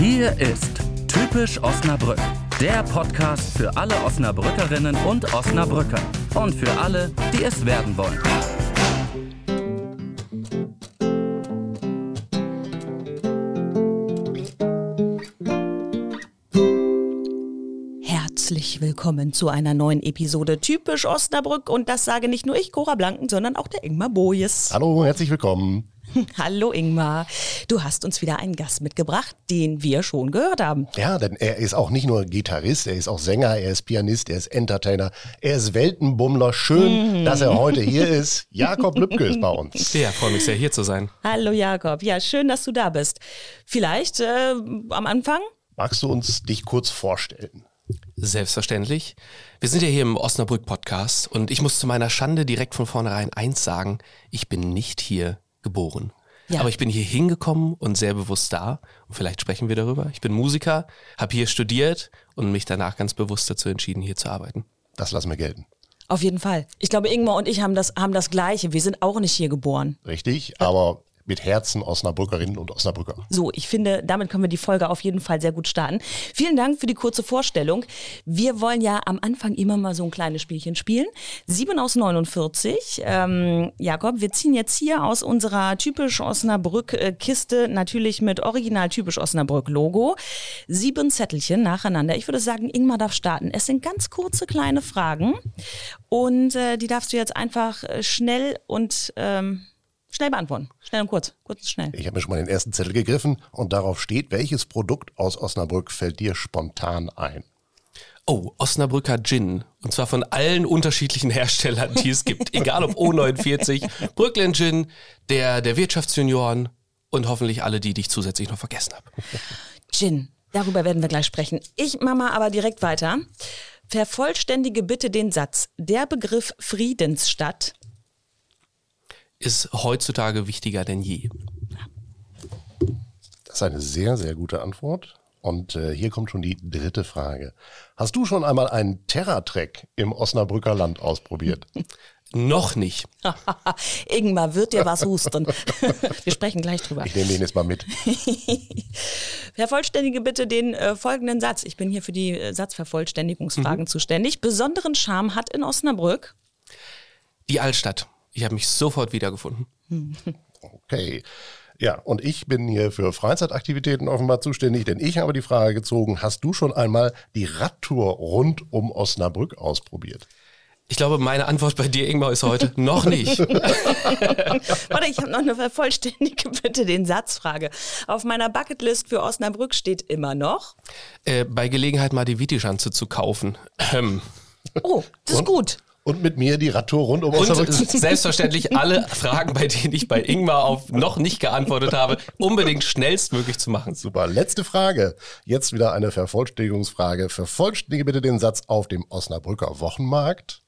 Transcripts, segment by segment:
Hier ist Typisch Osnabrück, der Podcast für alle Osnabrückerinnen und Osnabrücker und für alle, die es werden wollen. Herzlich willkommen zu einer neuen Episode Typisch Osnabrück und das sage nicht nur ich, Cora Blanken, sondern auch der Ingmar Bojes. Hallo, herzlich willkommen. Hallo Ingmar, du hast uns wieder einen Gast mitgebracht, den wir schon gehört haben. Ja, denn er ist auch nicht nur Gitarrist, er ist auch Sänger, er ist Pianist, er ist Entertainer, er ist Weltenbummler. Schön, mhm. dass er heute hier ist. Jakob Lübke ist bei uns. Ja, freue mich sehr, hier zu sein. Hallo Jakob, ja, schön, dass du da bist. Vielleicht äh, am Anfang? Magst du uns dich kurz vorstellen? Selbstverständlich. Wir sind ja hier im Osnabrück Podcast und ich muss zu meiner Schande direkt von vornherein eins sagen. Ich bin nicht hier geboren. Ja. Aber ich bin hier hingekommen und sehr bewusst da. Und vielleicht sprechen wir darüber. Ich bin Musiker, habe hier studiert und mich danach ganz bewusst dazu entschieden, hier zu arbeiten. Das lassen wir gelten. Auf jeden Fall. Ich glaube, Ingmar und ich haben das, haben das Gleiche. Wir sind auch nicht hier geboren. Richtig, aber mit Herzen Osnabrückerinnen und Osnabrücker. So, ich finde, damit können wir die Folge auf jeden Fall sehr gut starten. Vielen Dank für die kurze Vorstellung. Wir wollen ja am Anfang immer mal so ein kleines Spielchen spielen. 7 aus 49. Ähm, Jakob, wir ziehen jetzt hier aus unserer typisch Osnabrück-Kiste, natürlich mit original typisch Osnabrück-Logo, sieben Zettelchen nacheinander. Ich würde sagen, Ingmar darf starten. Es sind ganz kurze kleine Fragen und äh, die darfst du jetzt einfach äh, schnell und ähm, Schnell beantworten. Schnell und kurz. Kurz und schnell. Ich habe mir schon mal den ersten Zettel gegriffen und darauf steht, welches Produkt aus Osnabrück fällt dir spontan ein? Oh, Osnabrücker Gin. Und zwar von allen unterschiedlichen Herstellern, die es gibt. Egal ob O49, Brooklyn Gin, der, der Wirtschaftsjunioren und hoffentlich alle die, die ich zusätzlich noch vergessen habe. Gin. Darüber werden wir gleich sprechen. Ich mache mal aber direkt weiter. Vervollständige bitte den Satz. Der Begriff Friedensstadt ist heutzutage wichtiger denn je? Das ist eine sehr, sehr gute Antwort. Und äh, hier kommt schon die dritte Frage. Hast du schon einmal einen Terratrek im Osnabrücker Land ausprobiert? Noch nicht. Ingmar wird dir was husten. Wir sprechen gleich drüber. Ich nehme den jetzt mal mit. Vervollständige bitte den äh, folgenden Satz. Ich bin hier für die äh, Satzvervollständigungsfragen mhm. zuständig. Besonderen Charme hat in Osnabrück die Altstadt. Ich habe mich sofort wiedergefunden. Okay. Ja, und ich bin hier für Freizeitaktivitäten offenbar zuständig, denn ich habe die Frage gezogen, hast du schon einmal die Radtour rund um Osnabrück ausprobiert? Ich glaube, meine Antwort bei dir, Ingmar, ist heute noch nicht. Warte, ich habe noch eine vervollständige bitte den Satzfrage. Auf meiner Bucketlist für Osnabrück steht immer noch. Äh, bei Gelegenheit mal die Vitischanze zu kaufen. Ähm. Oh, das ist gut und mit mir die Radtour rund um Osnabrück. Und selbstverständlich alle Fragen, bei denen ich bei Ingmar auf noch nicht geantwortet habe, unbedingt schnellstmöglich zu machen. Super. Letzte Frage. Jetzt wieder eine Vervollständigungsfrage. Vervollständige bitte den Satz auf dem Osnabrücker Wochenmarkt.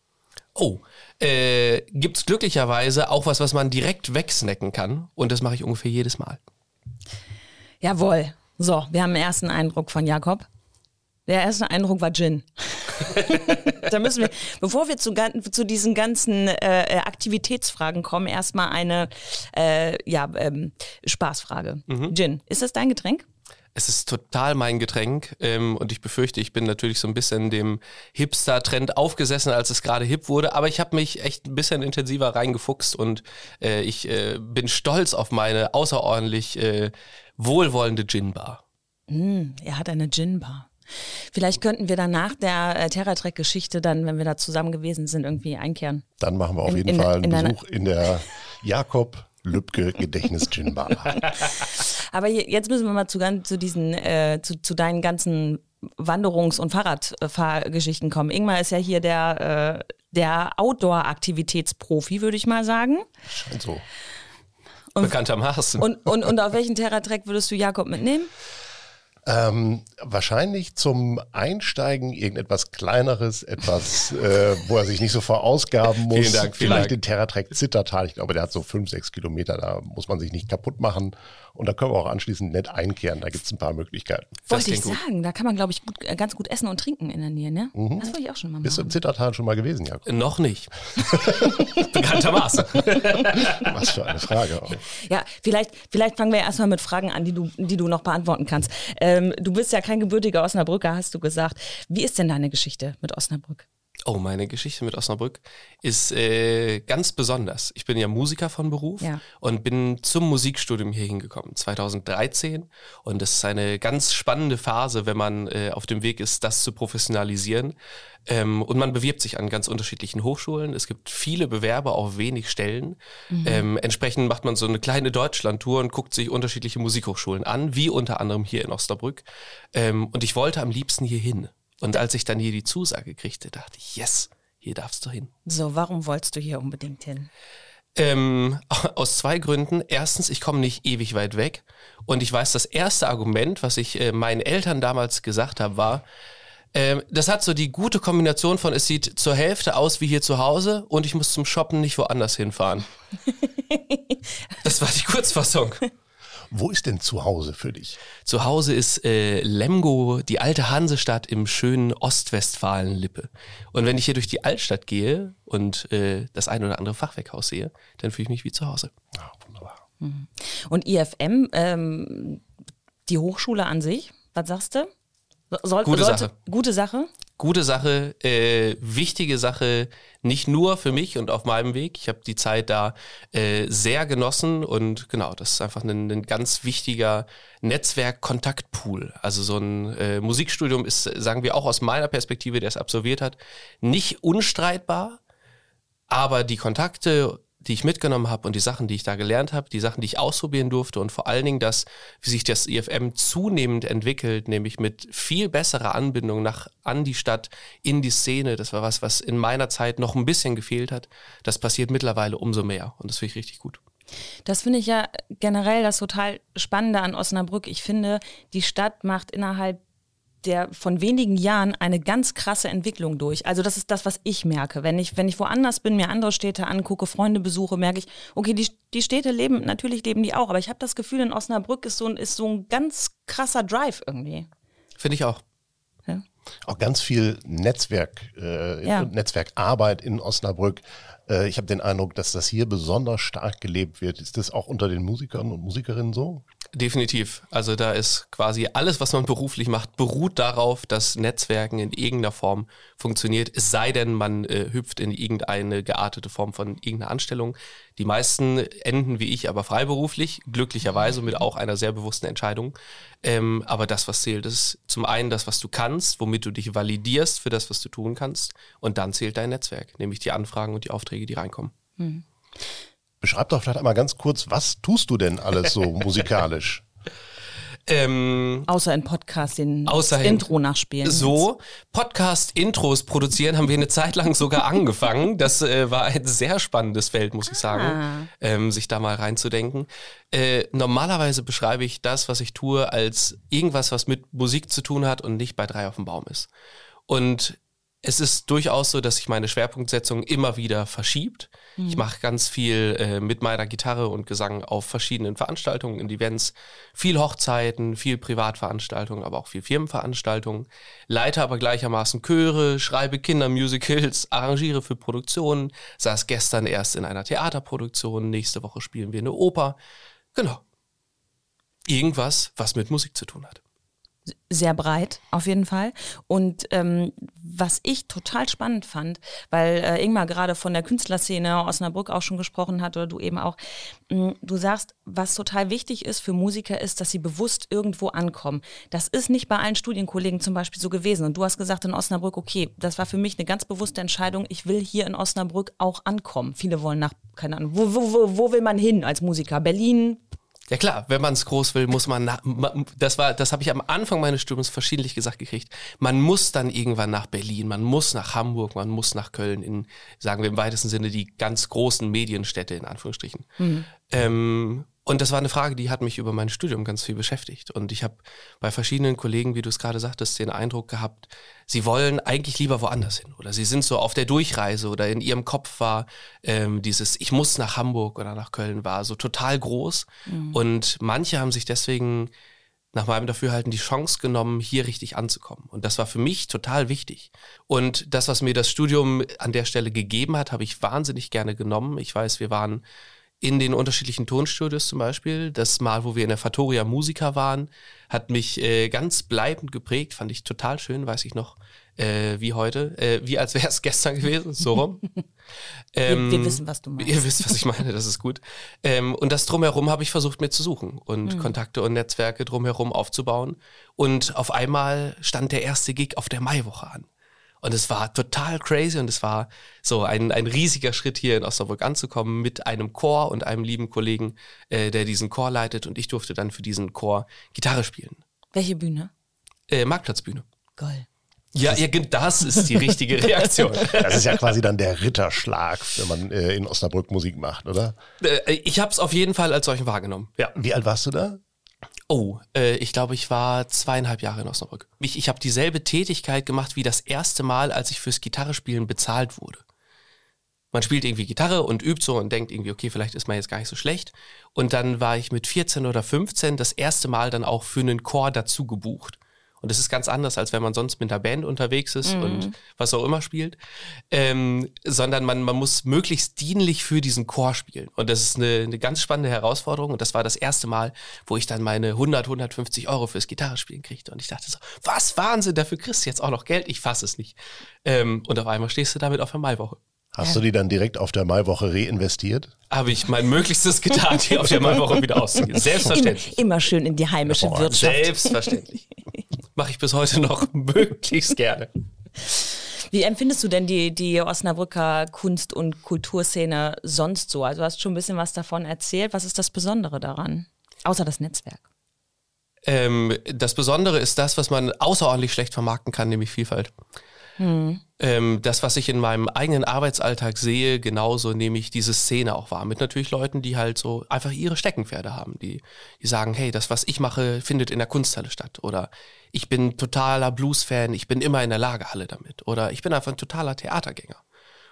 Oh, äh, es glücklicherweise auch was, was man direkt wegsnacken kann. Und das mache ich ungefähr jedes Mal. Jawohl. So, wir haben einen ersten Eindruck von Jakob. Der erste Eindruck war Gin. da müssen wir, bevor wir zu, zu diesen ganzen äh, Aktivitätsfragen kommen, erstmal eine äh, ja, ähm, Spaßfrage. Mhm. Gin, ist das dein Getränk? Es ist total mein Getränk ähm, und ich befürchte, ich bin natürlich so ein bisschen dem Hipster-Trend aufgesessen, als es gerade hip wurde, aber ich habe mich echt ein bisschen intensiver reingefuchst und äh, ich äh, bin stolz auf meine außerordentlich äh, wohlwollende Gin-Bar. Mm, er hat eine Gin-Bar. Vielleicht könnten wir dann nach der äh, Terratrek-Geschichte dann, wenn wir da zusammen gewesen sind, irgendwie einkehren. Dann machen wir auf in, jeden in, Fall einen in Besuch in der Jakob Lübke Gedächtnis Gin Bar. Aber jetzt müssen wir mal zu, zu diesen, äh, zu, zu deinen ganzen Wanderungs- und Fahrradfahrgeschichten kommen. Ingmar ist ja hier der, äh, der Outdoor-Aktivitätsprofi, würde ich mal sagen. Scheint so. Und, Bekanntermaßen. Und, und, und auf welchen Terratrek würdest du Jakob mitnehmen? Ähm, wahrscheinlich zum Einsteigen irgendetwas Kleineres, etwas, äh, wo er sich nicht so verausgaben muss. Vielen Dank. Vielen Vielleicht Dank. den Terratrek Zittertal. Ich glaube, der hat so fünf, sechs Kilometer. Da muss man sich nicht kaputt machen. Und da können wir auch anschließend nett einkehren. Da gibt es ein paar Möglichkeiten. Wollte ich sagen. Da kann man, glaube ich, gut, äh, ganz gut essen und trinken in der Nähe. Ne? Mhm. Das wollte ich auch schon mal machen. Bist du im Zittertal schon mal gewesen, Jakob? Noch nicht. Bekanntermaßen. Was für eine Frage. Auch. Ja, vielleicht, vielleicht fangen wir erstmal mit Fragen an, die du, die du noch beantworten kannst. Äh, Ähm, du bist ja kein gebürtiger Osnabrücker, hast du gesagt. Wie ist denn deine Geschichte mit Osnabrück? Oh, meine Geschichte mit Osnabrück ist äh, ganz besonders. Ich bin ja Musiker von Beruf ja. und bin zum Musikstudium hier hingekommen, 2013. Und das ist eine ganz spannende Phase, wenn man äh, auf dem Weg ist, das zu professionalisieren. Ähm, und man bewirbt sich an ganz unterschiedlichen Hochschulen. Es gibt viele Bewerber auf wenig Stellen. Mhm. Ähm, entsprechend macht man so eine kleine Deutschlandtour und guckt sich unterschiedliche Musikhochschulen an, wie unter anderem hier in Osnabrück. Ähm, und ich wollte am liebsten hier hin. Und als ich dann hier die Zusage kriegte, dachte ich, yes, hier darfst du hin. So, warum wolltest du hier unbedingt hin? Ähm, aus zwei Gründen. Erstens, ich komme nicht ewig weit weg. Und ich weiß, das erste Argument, was ich äh, meinen Eltern damals gesagt habe, war, äh, das hat so die gute Kombination von, es sieht zur Hälfte aus wie hier zu Hause und ich muss zum Shoppen nicht woanders hinfahren. das war die Kurzfassung. Wo ist denn zu Hause für dich? Zu Hause ist äh, Lemgo, die alte Hansestadt im schönen Ostwestfalen-Lippe. Und wenn ich hier durch die Altstadt gehe und äh, das ein oder andere Fachwerkhaus sehe, dann fühle ich mich wie zu Hause. Ah, wunderbar. Mhm. Und IFM, ähm, die Hochschule an sich, was sagst du? Soll, gute sollte, Sache. Gute Sache? Gute Sache, äh, wichtige Sache, nicht nur für mich und auf meinem Weg. Ich habe die Zeit da äh, sehr genossen und genau, das ist einfach ein, ein ganz wichtiger Netzwerk-Kontaktpool. Also so ein äh, Musikstudium ist, sagen wir auch aus meiner Perspektive, der es absolviert hat, nicht unstreitbar, aber die Kontakte die ich mitgenommen habe und die Sachen, die ich da gelernt habe, die Sachen, die ich ausprobieren durfte und vor allen Dingen das, wie sich das IFM zunehmend entwickelt, nämlich mit viel besserer Anbindung nach an die Stadt, in die Szene. Das war was, was in meiner Zeit noch ein bisschen gefehlt hat. Das passiert mittlerweile umso mehr und das finde ich richtig gut. Das finde ich ja generell das total Spannende an Osnabrück. Ich finde, die Stadt macht innerhalb der von wenigen Jahren eine ganz krasse Entwicklung durch. Also das ist das, was ich merke. Wenn ich, wenn ich woanders bin, mir andere Städte angucke, Freunde besuche, merke ich, okay, die, die Städte leben, natürlich leben die auch, aber ich habe das Gefühl, in Osnabrück ist so, ein, ist so ein ganz krasser Drive irgendwie. Finde ich auch. Ja. Auch ganz viel Netzwerk, äh, ja. Netzwerkarbeit in Osnabrück. Äh, ich habe den Eindruck, dass das hier besonders stark gelebt wird. Ist das auch unter den Musikern und Musikerinnen so? Definitiv. Also da ist quasi alles, was man beruflich macht, beruht darauf, dass Netzwerken in irgendeiner Form funktioniert. Es sei denn, man äh, hüpft in irgendeine geartete Form von irgendeiner Anstellung. Die meisten enden wie ich aber freiberuflich, glücklicherweise mit auch einer sehr bewussten Entscheidung. Ähm, aber das, was zählt, ist zum einen das, was du kannst, womit du dich validierst für das, was du tun kannst. Und dann zählt dein Netzwerk, nämlich die Anfragen und die Aufträge, die reinkommen. Mhm. Beschreib doch vielleicht einmal ganz kurz, was tust du denn alles so musikalisch? Ähm, außer in Podcast den außer Intro nachspielen. So, Podcast-Intros produzieren haben wir eine Zeit lang sogar angefangen. Das äh, war ein sehr spannendes Feld, muss ich sagen, ah. ähm, sich da mal reinzudenken. Äh, normalerweise beschreibe ich das, was ich tue, als irgendwas, was mit Musik zu tun hat und nicht bei drei auf dem Baum ist. Und es ist durchaus so, dass sich meine Schwerpunktsetzung immer wieder verschiebt. Mhm. Ich mache ganz viel äh, mit meiner Gitarre und Gesang auf verschiedenen Veranstaltungen, in Events, viel Hochzeiten, viel Privatveranstaltungen, aber auch viel Firmenveranstaltungen. Leite aber gleichermaßen Chöre, schreibe Kindermusicals, arrangiere für Produktionen, saß gestern erst in einer Theaterproduktion, nächste Woche spielen wir eine Oper. Genau. Irgendwas, was mit Musik zu tun hat sehr breit, auf jeden Fall. Und ähm, was ich total spannend fand, weil äh, Ingmar gerade von der Künstlerszene Osnabrück auch schon gesprochen hat oder du eben auch, mh, mm, du sagst, was total wichtig ist für Musiker ist, dass sie bewusst irgendwo ankommen. Das ist nicht bei allen Studienkollegen zum Beispiel so gewesen. Und du hast gesagt in Osnabrück, okay, das war für mich eine ganz bewusste Entscheidung, ich will hier in Osnabrück auch ankommen. Viele wollen nach, keine Ahnung, wo, wo, wo, wo will man hin als Musiker? Berlin, ja klar, wenn man es groß will, muss man nach, das war, das habe ich am Anfang meines Studiums verschiedentlich gesagt gekriegt. Man muss dann irgendwann nach Berlin, man muss nach Hamburg, man muss nach Köln, in, sagen wir im weitesten Sinne, die ganz großen Medienstädte in Anführungsstrichen. Mhm. Ähm, und das war eine Frage, die hat mich über mein Studium ganz viel beschäftigt. Und ich habe bei verschiedenen Kollegen, wie du es gerade sagtest, den Eindruck gehabt, sie wollen eigentlich lieber woanders hin. Oder sie sind so auf der Durchreise oder in ihrem Kopf war ähm, dieses, ich muss nach Hamburg oder nach Köln, war so total groß. Mhm. Und manche haben sich deswegen nach meinem Dafürhalten die Chance genommen, hier richtig anzukommen. Und das war für mich total wichtig. Und das, was mir das Studium an der Stelle gegeben hat, habe ich wahnsinnig gerne genommen. Ich weiß, wir waren in den unterschiedlichen Tonstudios zum Beispiel. Das Mal, wo wir in der Fatoria Musiker waren, hat mich äh, ganz bleibend geprägt, fand ich total schön, weiß ich noch, äh, wie heute, äh, wie als wäre es gestern gewesen, so rum. ähm, wir, wir, wissen, was du meinst. Ihr wisst, was ich meine, das ist gut. Ähm, und das drumherum habe ich versucht mir zu suchen und mhm. Kontakte und Netzwerke drumherum aufzubauen. Und auf einmal stand der erste Gig auf der Maiwoche an. Und es war total crazy und es war so ein, ein riesiger Schritt hier in Osnabrück anzukommen mit einem Chor und einem lieben Kollegen, äh, der diesen Chor leitet und ich durfte dann für diesen Chor Gitarre spielen. Welche Bühne? Äh, Marktplatzbühne. Geil. Ja, ja, das ist die richtige Reaktion. Das ist ja quasi dann der Ritterschlag, wenn man äh, in Osnabrück Musik macht, oder? Äh, ich habe es auf jeden Fall als solchen wahrgenommen. Ja. Wie alt warst du da? Oh, äh, ich glaube, ich war zweieinhalb Jahre in Osnabrück. Ich, ich habe dieselbe Tätigkeit gemacht wie das erste Mal, als ich fürs Gitarrespielen bezahlt wurde. Man spielt irgendwie Gitarre und übt so und denkt irgendwie, okay, vielleicht ist man jetzt gar nicht so schlecht. Und dann war ich mit 14 oder 15 das erste Mal dann auch für einen Chor dazu gebucht. Und das ist ganz anders, als wenn man sonst mit einer Band unterwegs ist mhm. und was auch immer spielt. Ähm, sondern man, man muss möglichst dienlich für diesen Chor spielen. Und das ist eine, eine ganz spannende Herausforderung. Und das war das erste Mal, wo ich dann meine 100, 150 Euro fürs Gitarrespielen kriegte. Und ich dachte so, was Wahnsinn, dafür kriegst du jetzt auch noch Geld? Ich fasse es nicht. Ähm, und auf einmal stehst du damit auf der Maiwoche. Hast du die dann direkt auf der Maiwoche reinvestiert? Habe ich mein Möglichstes getan, die auf der Maiwoche wieder auszugehen. Selbstverständlich. Immer, immer schön in die heimische Wirtschaft. Selbstverständlich. Mache ich bis heute noch möglichst gerne. Wie empfindest du denn die, die Osnabrücker Kunst- und Kulturszene sonst so? Also du hast schon ein bisschen was davon erzählt. Was ist das Besondere daran? Außer das Netzwerk. Ähm, das Besondere ist das, was man außerordentlich schlecht vermarkten kann, nämlich Vielfalt. Hm. Ähm, das, was ich in meinem eigenen Arbeitsalltag sehe, genauso nehme ich diese Szene auch wahr. Mit natürlich Leuten, die halt so einfach ihre Steckenpferde haben, die, die sagen, hey, das, was ich mache, findet in der Kunsthalle statt. Oder ich bin totaler Blues-Fan, ich bin immer in der Lagerhalle damit. Oder ich bin einfach ein totaler Theatergänger.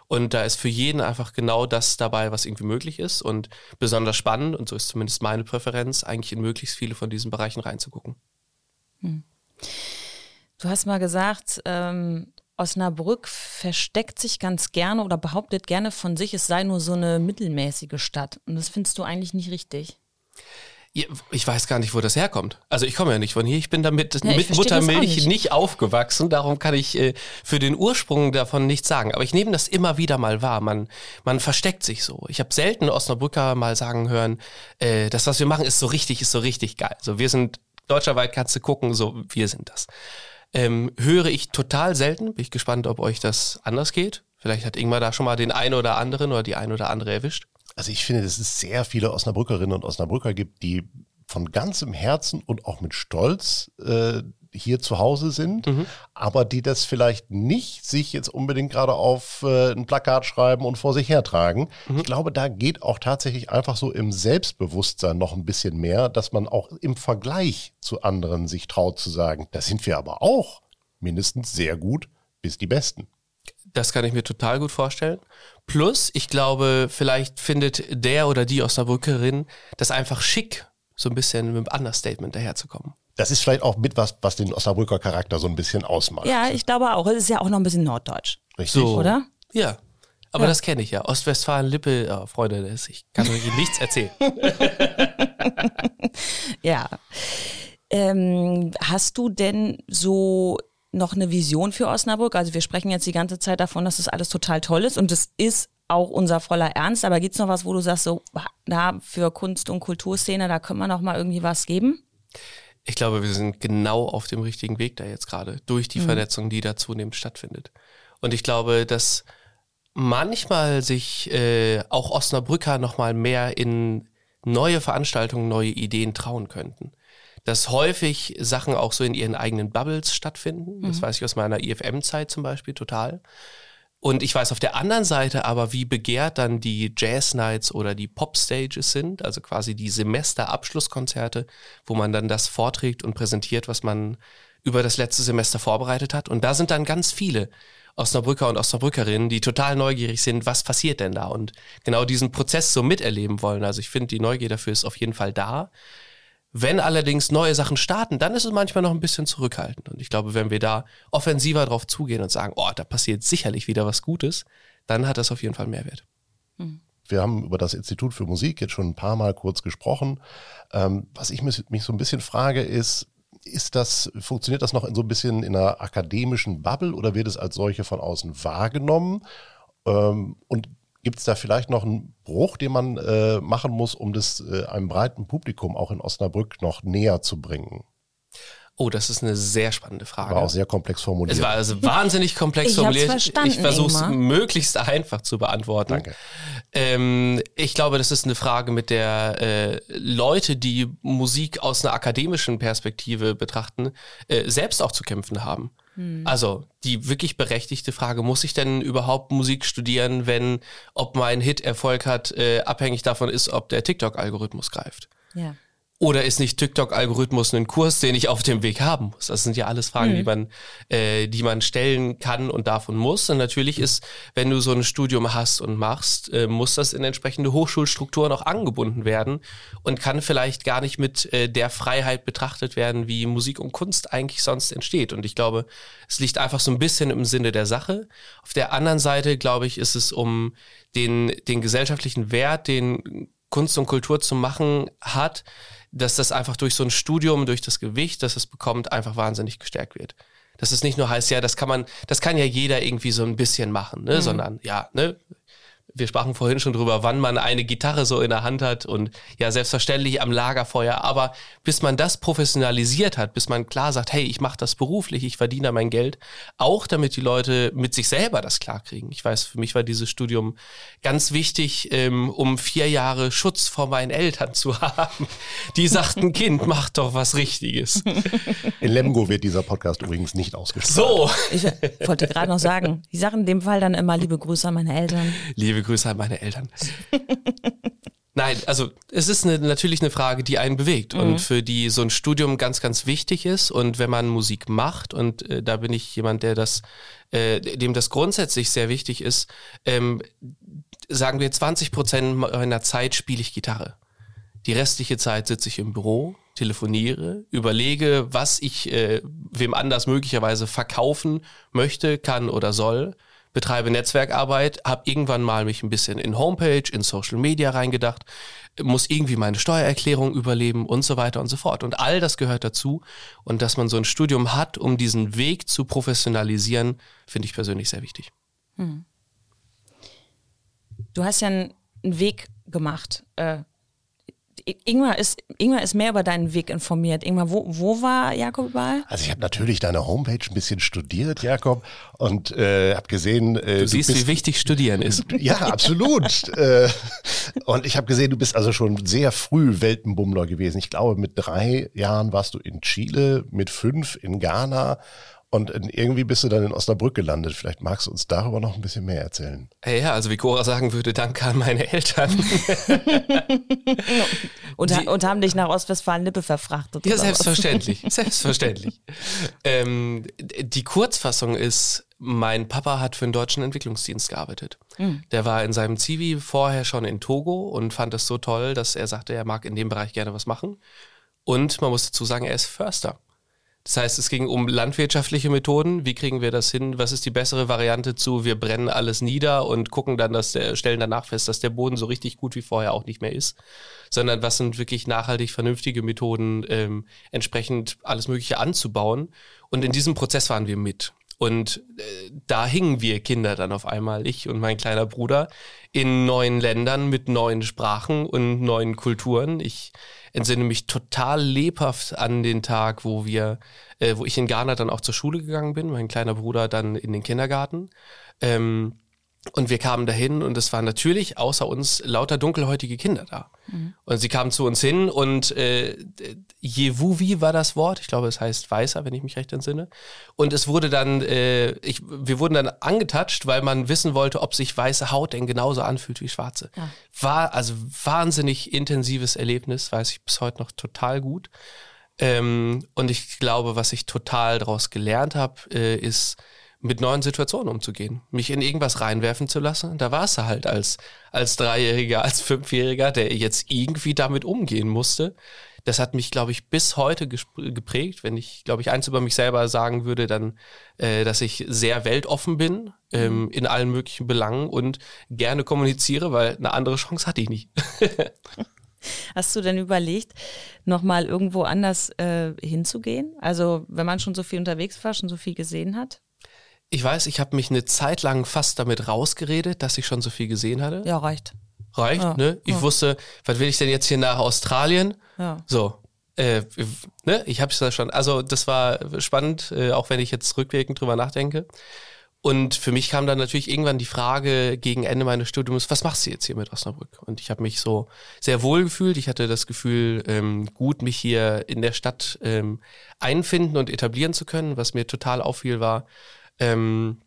Und da ist für jeden einfach genau das dabei, was irgendwie möglich ist und besonders spannend, und so ist zumindest meine Präferenz, eigentlich in möglichst viele von diesen Bereichen reinzugucken. Hm. Du hast mal gesagt, ähm, Osnabrück versteckt sich ganz gerne oder behauptet gerne von sich, es sei nur so eine mittelmäßige Stadt. Und das findest du eigentlich nicht richtig. Ich weiß gar nicht, wo das herkommt. Also ich komme ja nicht von hier. Ich bin damit ja, mit Muttermilch nicht. nicht. aufgewachsen. Darum kann ich äh, für den Ursprung davon nichts sagen. Aber ich nehme das immer wieder mal wahr. Man, man versteckt sich so. Ich habe selten Osnabrücker mal sagen hören, äh, das, was wir machen, ist so richtig, ist so richtig geil. So, wir sind deutscherweit kannst du gucken, so wir sind das. Ähm, höre ich total selten. Bin ich gespannt, ob euch das anders geht. Vielleicht hat Ingmar da schon mal den einen oder anderen oder die ein oder andere erwischt. Also ich finde, dass es sehr viele Osnabrückerinnen und Osnabrücker gibt, die von ganzem Herzen und auch mit Stolz äh, hier zu Hause sind, mhm. aber die das vielleicht nicht sich jetzt unbedingt gerade auf äh, ein Plakat schreiben und vor sich hertragen. Mhm. Ich glaube, da geht auch tatsächlich einfach so im Selbstbewusstsein noch ein bisschen mehr, dass man auch im Vergleich zu anderen sich traut zu sagen, da sind wir aber auch mindestens sehr gut bis die Besten. Das kann ich mir total gut vorstellen. Plus, ich glaube, vielleicht findet der oder die Osnabrückerin das einfach schick, so ein bisschen mit einem Understatement daherzukommen. Das ist vielleicht auch mit was, was den Osnabrücker Charakter so ein bisschen ausmacht. Ja, ich glaube auch. Es ist ja auch noch ein bisschen norddeutsch. Richtig. So. Oder? Ja. Aber ja. das kenne ich ja. Ostwestfalen-Lippe, oh, Freunde, das, ich kann euch nichts erzählen. ja. Ähm, hast du denn so noch eine Vision für Osnabrück? Also wir sprechen jetzt die ganze Zeit davon, dass das alles total toll ist und das ist auch unser voller Ernst. Aber gibt es noch was, wo du sagst, so, da für Kunst- und Kulturszene, da könnte man noch mal irgendwie was geben? Ich glaube, wir sind genau auf dem richtigen Weg da jetzt gerade, durch die mhm. Vernetzung, die da zunehmend stattfindet. Und ich glaube, dass manchmal sich äh, auch Osnabrücker nochmal mehr in neue Veranstaltungen, neue Ideen trauen könnten. Dass häufig Sachen auch so in ihren eigenen Bubbles stattfinden. Das mhm. weiß ich aus meiner IFM-Zeit zum Beispiel total. Und ich weiß auf der anderen Seite aber, wie begehrt dann die Jazz Nights oder die Pop Stages sind, also quasi die Semesterabschlusskonzerte, wo man dann das vorträgt und präsentiert, was man über das letzte Semester vorbereitet hat. Und da sind dann ganz viele Osnabrücker und Osnabrückerinnen, die total neugierig sind, was passiert denn da und genau diesen Prozess so miterleben wollen. Also ich finde, die Neugier dafür ist auf jeden Fall da. Wenn allerdings neue Sachen starten, dann ist es manchmal noch ein bisschen zurückhaltend. Und ich glaube, wenn wir da offensiver drauf zugehen und sagen, oh, da passiert sicherlich wieder was Gutes, dann hat das auf jeden Fall Mehrwert. Hm. wir haben über das Institut für Musik jetzt schon ein paar Mal kurz gesprochen. Ähm, was ich mich, mich so ein bisschen frage, ist, ist das, funktioniert das noch in so ein bisschen in einer akademischen Bubble oder wird es als solche von außen wahrgenommen? Ähm, und gibt es da vielleicht noch einen Bruch, den man äh, machen muss, um das äh, einem breiten Publikum auch in Osnabrück noch näher zu bringen? Oh, das ist eine sehr spannende Frage. War auch sehr komplex formuliert. Es war also wahnsinnig komplex ich formuliert. Verstanden, ich versuche es möglichst einfach zu beantworten. Danke. Ähm, ich glaube, das ist eine Frage, mit der äh, Leute, die Musik aus einer akademischen Perspektive betrachten, äh, selbst auch zu kämpfen haben. Hm. Also die wirklich berechtigte Frage, muss ich denn überhaupt Musik studieren, wenn ob mein Hit Erfolg hat, äh, abhängig davon ist, ob der TikTok-Algorithmus greift? Ja. Oder ist nicht TikTok-Algorithmus ein Kurs, den ich auf dem Weg haben muss? Das sind ja alles Fragen, mhm. die man, äh, die man stellen kann und darf und muss. Und natürlich ist, wenn du so ein Studium hast und machst, äh, muss das in entsprechende Hochschulstrukturen auch angebunden werden und kann vielleicht gar nicht mit äh, der Freiheit betrachtet werden, wie Musik und Kunst eigentlich sonst entsteht. Und ich glaube, es liegt einfach so ein bisschen im Sinne der Sache. Auf der anderen Seite, glaube ich, ist es um den, den gesellschaftlichen Wert, den Kunst und Kultur zu machen hat, dass das einfach durch so ein Studium, durch das Gewicht, das es bekommt, einfach wahnsinnig gestärkt wird. Dass es nicht nur heißt, ja, das kann man, das kann ja jeder irgendwie so ein bisschen machen, ne? Mhm. sondern ja, ne, wir sprachen vorhin schon drüber, wann man eine Gitarre so in der Hand hat und ja, selbstverständlich am Lagerfeuer. Aber bis man das professionalisiert hat, bis man klar sagt, hey, ich mache das beruflich, ich verdiene mein Geld, auch damit die Leute mit sich selber das klar kriegen. Ich weiß, für mich war dieses Studium ganz wichtig, ähm, um vier Jahre Schutz vor meinen Eltern zu haben. Die sagten, Kind, mach doch was Richtiges. In Lemgo wird dieser Podcast übrigens nicht ausgestrahlt. So. Ich wollte gerade noch sagen, ich sage in dem Fall dann immer liebe Grüße an meine Eltern. Liebe Liebe Grüße an meine Eltern. Nein, also es ist eine, natürlich eine Frage, die einen bewegt mhm. und für die so ein Studium ganz, ganz wichtig ist. Und wenn man Musik macht, und äh, da bin ich jemand, der das, äh, dem das grundsätzlich sehr wichtig ist, ähm, sagen wir 20 Prozent meiner Zeit spiele ich Gitarre. Die restliche Zeit sitze ich im Büro, telefoniere, überlege, was ich äh, wem anders möglicherweise verkaufen möchte, kann oder soll betreibe Netzwerkarbeit, habe irgendwann mal mich ein bisschen in Homepage, in Social Media reingedacht, muss irgendwie meine Steuererklärung überleben und so weiter und so fort. Und all das gehört dazu. Und dass man so ein Studium hat, um diesen Weg zu professionalisieren, finde ich persönlich sehr wichtig. Hm. Du hast ja einen Weg gemacht. Äh, Ingmar ist, Ingmar ist mehr über deinen Weg informiert. Ingmar, wo, wo war Jakob überall? Also ich habe natürlich deine Homepage ein bisschen studiert, Jakob, und äh, habe gesehen... Äh, du, du siehst, bist, wie wichtig Studieren ist. Ja, absolut. äh, und ich habe gesehen, du bist also schon sehr früh Weltenbummler gewesen. Ich glaube, mit drei Jahren warst du in Chile, mit fünf in Ghana und irgendwie bist du dann in Osnabrück gelandet. Vielleicht magst du uns darüber noch ein bisschen mehr erzählen. Ja, also wie Cora sagen würde, danke an meine Eltern. und, Die, und, haben dich nach Ostwestfalen-Lippe verfrachtet. Ja, selbstverständlich. selbstverständlich. Ähm, die Kurzfassung ist, mein Papa hat für den deutschen Entwicklungsdienst gearbeitet. Mhm. Der war in seinem Zivi vorher schon in Togo und fand es so toll, dass er sagte, er mag in dem Bereich gerne was machen. Und man muss dazu sagen, er ist Förster. Das heißt, es ging um landwirtschaftliche Methoden. Wie kriegen wir das hin? Was ist die bessere Variante zu, wir brennen alles nieder und gucken dann, dass der, stellen danach fest, dass der Boden so richtig gut wie vorher auch nicht mehr ist. Sondern was sind wirklich nachhaltig vernünftige Methoden, ähm, entsprechend alles Mögliche anzubauen. Und in diesem Prozess waren wir mit. Und äh, da hingen wir Kinder dann auf einmal, ich und mein kleiner Bruder, in neuen Ländern mit neuen Sprachen und neuen Kulturen. Ich entsinne mich total lebhaft an den Tag, wo wir, äh, wo ich in Ghana dann auch zur Schule gegangen bin, mein kleiner Bruder dann in den Kindergarten. Ähm, und wir kamen dahin und es waren natürlich außer uns lauter dunkelhäutige Kinder da. Mhm. Und sie kamen zu uns hin und äh, Jewuvi war das Wort. Ich glaube, es heißt Weißer, wenn ich mich recht entsinne. Und es wurde dann, äh, ich, wir wurden dann angetatscht, weil man wissen wollte, ob sich weiße Haut denn genauso anfühlt wie schwarze. Ja. War also wahnsinnig intensives Erlebnis, weiß ich bis heute noch total gut. Ähm, und ich glaube, was ich total daraus gelernt habe, äh, ist, mit neuen Situationen umzugehen, mich in irgendwas reinwerfen zu lassen. Da war es halt als, als Dreijähriger, als Fünfjähriger, der jetzt irgendwie damit umgehen musste, das hat mich, glaube ich, bis heute geprägt. Wenn ich, glaube ich, eins über mich selber sagen würde, dann, äh, dass ich sehr weltoffen bin ähm, mhm. in allen möglichen Belangen und gerne kommuniziere, weil eine andere Chance hatte ich nicht. Hast du denn überlegt, nochmal irgendwo anders äh, hinzugehen? Also, wenn man schon so viel unterwegs war, schon so viel gesehen hat? Ich weiß, ich habe mich eine Zeit lang fast damit rausgeredet, dass ich schon so viel gesehen hatte. Ja, reicht. Reicht, ja, ne? Ich ja. wusste, was will ich denn jetzt hier nach Australien? Ja. So. Äh, ne? Ich habe es da schon. Also, das war spannend, äh, auch wenn ich jetzt rückwirkend drüber nachdenke. Und für mich kam dann natürlich irgendwann die Frage gegen Ende meines Studiums, was machst du jetzt hier mit Osnabrück? Und ich habe mich so sehr wohl gefühlt. Ich hatte das Gefühl, ähm, gut mich hier in der Stadt ähm, einfinden und etablieren zu können. Was mir total auffiel war, ähm,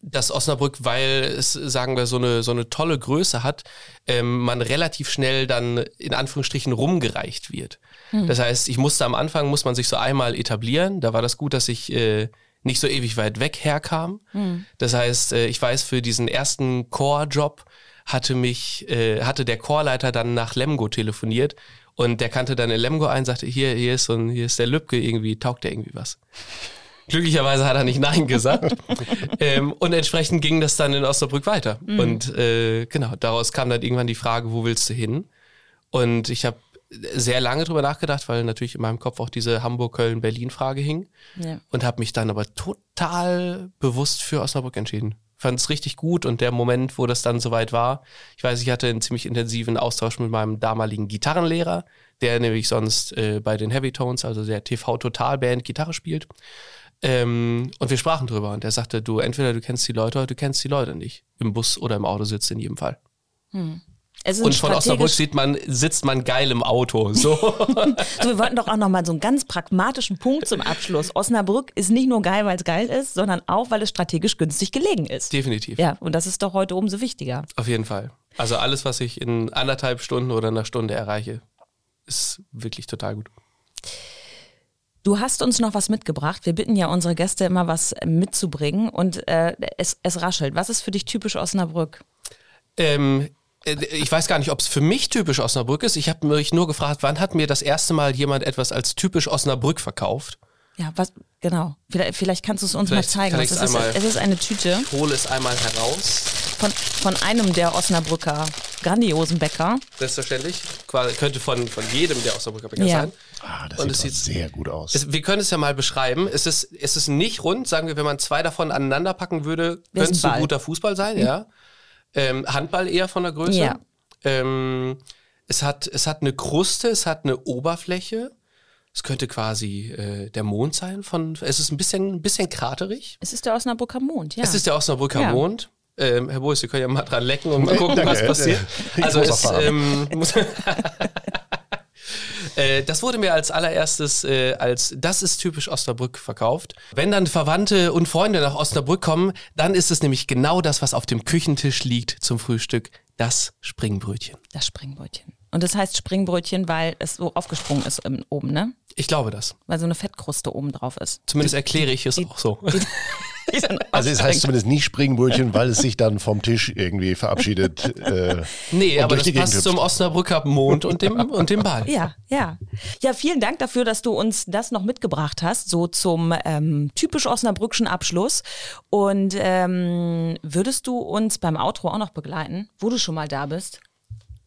dass Osnabrück, weil es, sagen wir, so eine, so eine tolle Größe hat, ähm, man relativ schnell dann in Anführungsstrichen rumgereicht wird. Mhm. Das heißt, ich musste am Anfang, muss man sich so einmal etablieren. Da war das gut, dass ich äh, nicht so ewig weit weg herkam. Mhm. Das heißt, äh, ich weiß, für diesen ersten Core-Job hatte mich, äh, hatte der Chorleiter dann nach Lemgo telefoniert und der kannte dann in Lemgo ein, sagte, hier, hier ist so ein, hier ist der Lübke, irgendwie, taugt der irgendwie was. Glücklicherweise hat er nicht Nein gesagt. ähm, und entsprechend ging das dann in Osnabrück weiter. Mhm. Und äh, genau, daraus kam dann irgendwann die Frage, wo willst du hin? Und ich habe sehr lange drüber nachgedacht, weil natürlich in meinem Kopf auch diese Hamburg-Köln-Berlin-Frage hing. Ja. Und habe mich dann aber total bewusst für Osnabrück entschieden. Fand es richtig gut und der Moment, wo das dann soweit war, ich weiß, ich hatte einen ziemlich intensiven Austausch mit meinem damaligen Gitarrenlehrer, der nämlich sonst äh, bei den Heavy Tones, also der TV-Total-Band, Gitarre spielt. Ähm, und wir sprachen drüber und er sagte, du entweder du kennst die Leute oder du kennst die Leute nicht. Im Bus oder im Auto sitzt in jedem Fall. Hm und von Osnabrück sieht man, sitzt man geil im Auto. So. so wir wollten doch auch nochmal so einen ganz pragmatischen Punkt zum Abschluss. Osnabrück ist nicht nur geil, weil es geil ist, sondern auch, weil es strategisch günstig gelegen ist. Definitiv. Ja, und das ist doch heute umso wichtiger. Auf jeden Fall. Also alles, was ich in anderthalb Stunden oder einer Stunde erreiche, ist wirklich total gut. Du hast uns noch was mitgebracht. Wir bitten ja unsere Gäste immer was mitzubringen und äh, es, es raschelt. Was ist für dich typisch Osnabrück? Ähm, äh, ich weiß gar nicht, ob es für mich typisch Osnabrück ist. Ich habe mich nur gefragt, wann hat mir das erste Mal jemand etwas als typisch Osnabrück verkauft? Ja, was genau. Vielleicht, vielleicht kannst du es uns vielleicht mal zeigen. Es ist, es ist eine Tüte. Ich hole es einmal heraus. Von, von einem der Osnabrücker grandiosen Bäcker. Selbstverständlich. Könnte von, von jedem der Osnabrücker Bäcker ja. sein. Ah, das Und sieht, es sieht sehr gut aus. Es, wir können es ja mal beschreiben. Es ist, es ist nicht rund. Sagen wir, wenn man zwei davon aneinander packen würde, könnte es ein guter Fußball sein, mhm. ja. Ähm, Handball eher von der Größe. Ja. Ähm, es, hat, es hat eine Kruste, es hat eine Oberfläche. Es könnte quasi äh, der Mond sein. Von, es ist ein bisschen, ein bisschen kraterig. Es ist der Osnabrücker Mond, ja. Es ist der Osnabrücker ja. Mond. Ähm, Herr Bois, Sie können ja mal dran lecken und mal gucken, was passiert. Also es, ähm, Äh, das wurde mir als allererstes äh, als das ist typisch Osnabrück verkauft. Wenn dann Verwandte und Freunde nach Osnabrück kommen, dann ist es nämlich genau das, was auf dem Küchentisch liegt zum Frühstück, das Springbrötchen. Das Springbrötchen. Und das heißt Springbrötchen, weil es so aufgesprungen ist oben, ne? Ich glaube das. Weil so eine Fettkruste oben drauf ist. Zumindest erkläre ich es die, auch so. Die, also es heißt zumindest nicht Springbrötchen, weil es sich dann vom Tisch irgendwie verabschiedet. Äh, nee, aber das passt hüpft. zum Osnabrücker Mond und dem, und dem Ball. Ja, ja. Ja, vielen Dank dafür, dass du uns das noch mitgebracht hast, so zum ähm, typisch osnabrückschen Abschluss. Und ähm, würdest du uns beim Outro auch noch begleiten, wo du schon mal da bist?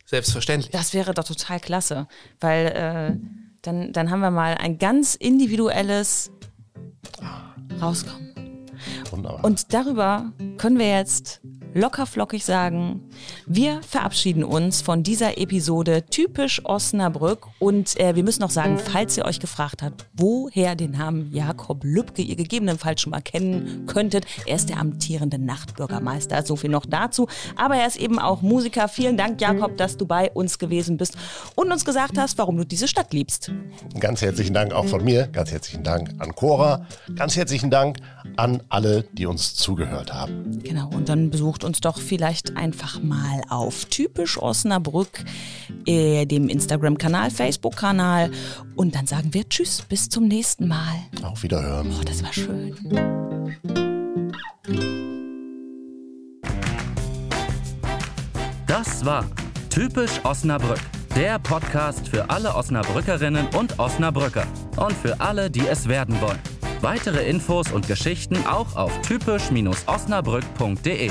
Selbstverständlich. Das wäre doch total klasse, weil äh, dann, dann haben wir mal ein ganz individuelles Rauskommen. Wunderbar. Und darüber können wir jetzt locker flockig sagen, wir verabschieden uns von dieser Episode typisch Osnabrück und äh, wir müssen noch sagen, falls ihr euch gefragt habt, woher den Namen Jakob Lübcke ihr gegebenenfalls schon mal kennen könntet, er ist der amtierende Nachtbürgermeister, so viel noch dazu, aber er ist eben auch Musiker. Vielen Dank Jakob, dass du bei uns gewesen bist und uns gesagt hast, warum du diese Stadt liebst. Ganz herzlichen Dank auch von mir, ganz herzlichen Dank an Cora, ganz herzlichen Dank an alle, die uns zugehört haben. Genau, und dann besucht uns doch vielleicht einfach mal auf typisch Osnabrück, äh, dem Instagram-Kanal, Facebook-Kanal. Und dann sagen wir Tschüss, bis zum nächsten Mal. Auf Wiederhören. Oh, das war schön. Das war typisch Osnabrück Der Podcast für alle Osnabrückerinnen und Osnabrücker und für alle, die es werden wollen. Weitere Infos und Geschichten auch auf typisch-osnabrück.de.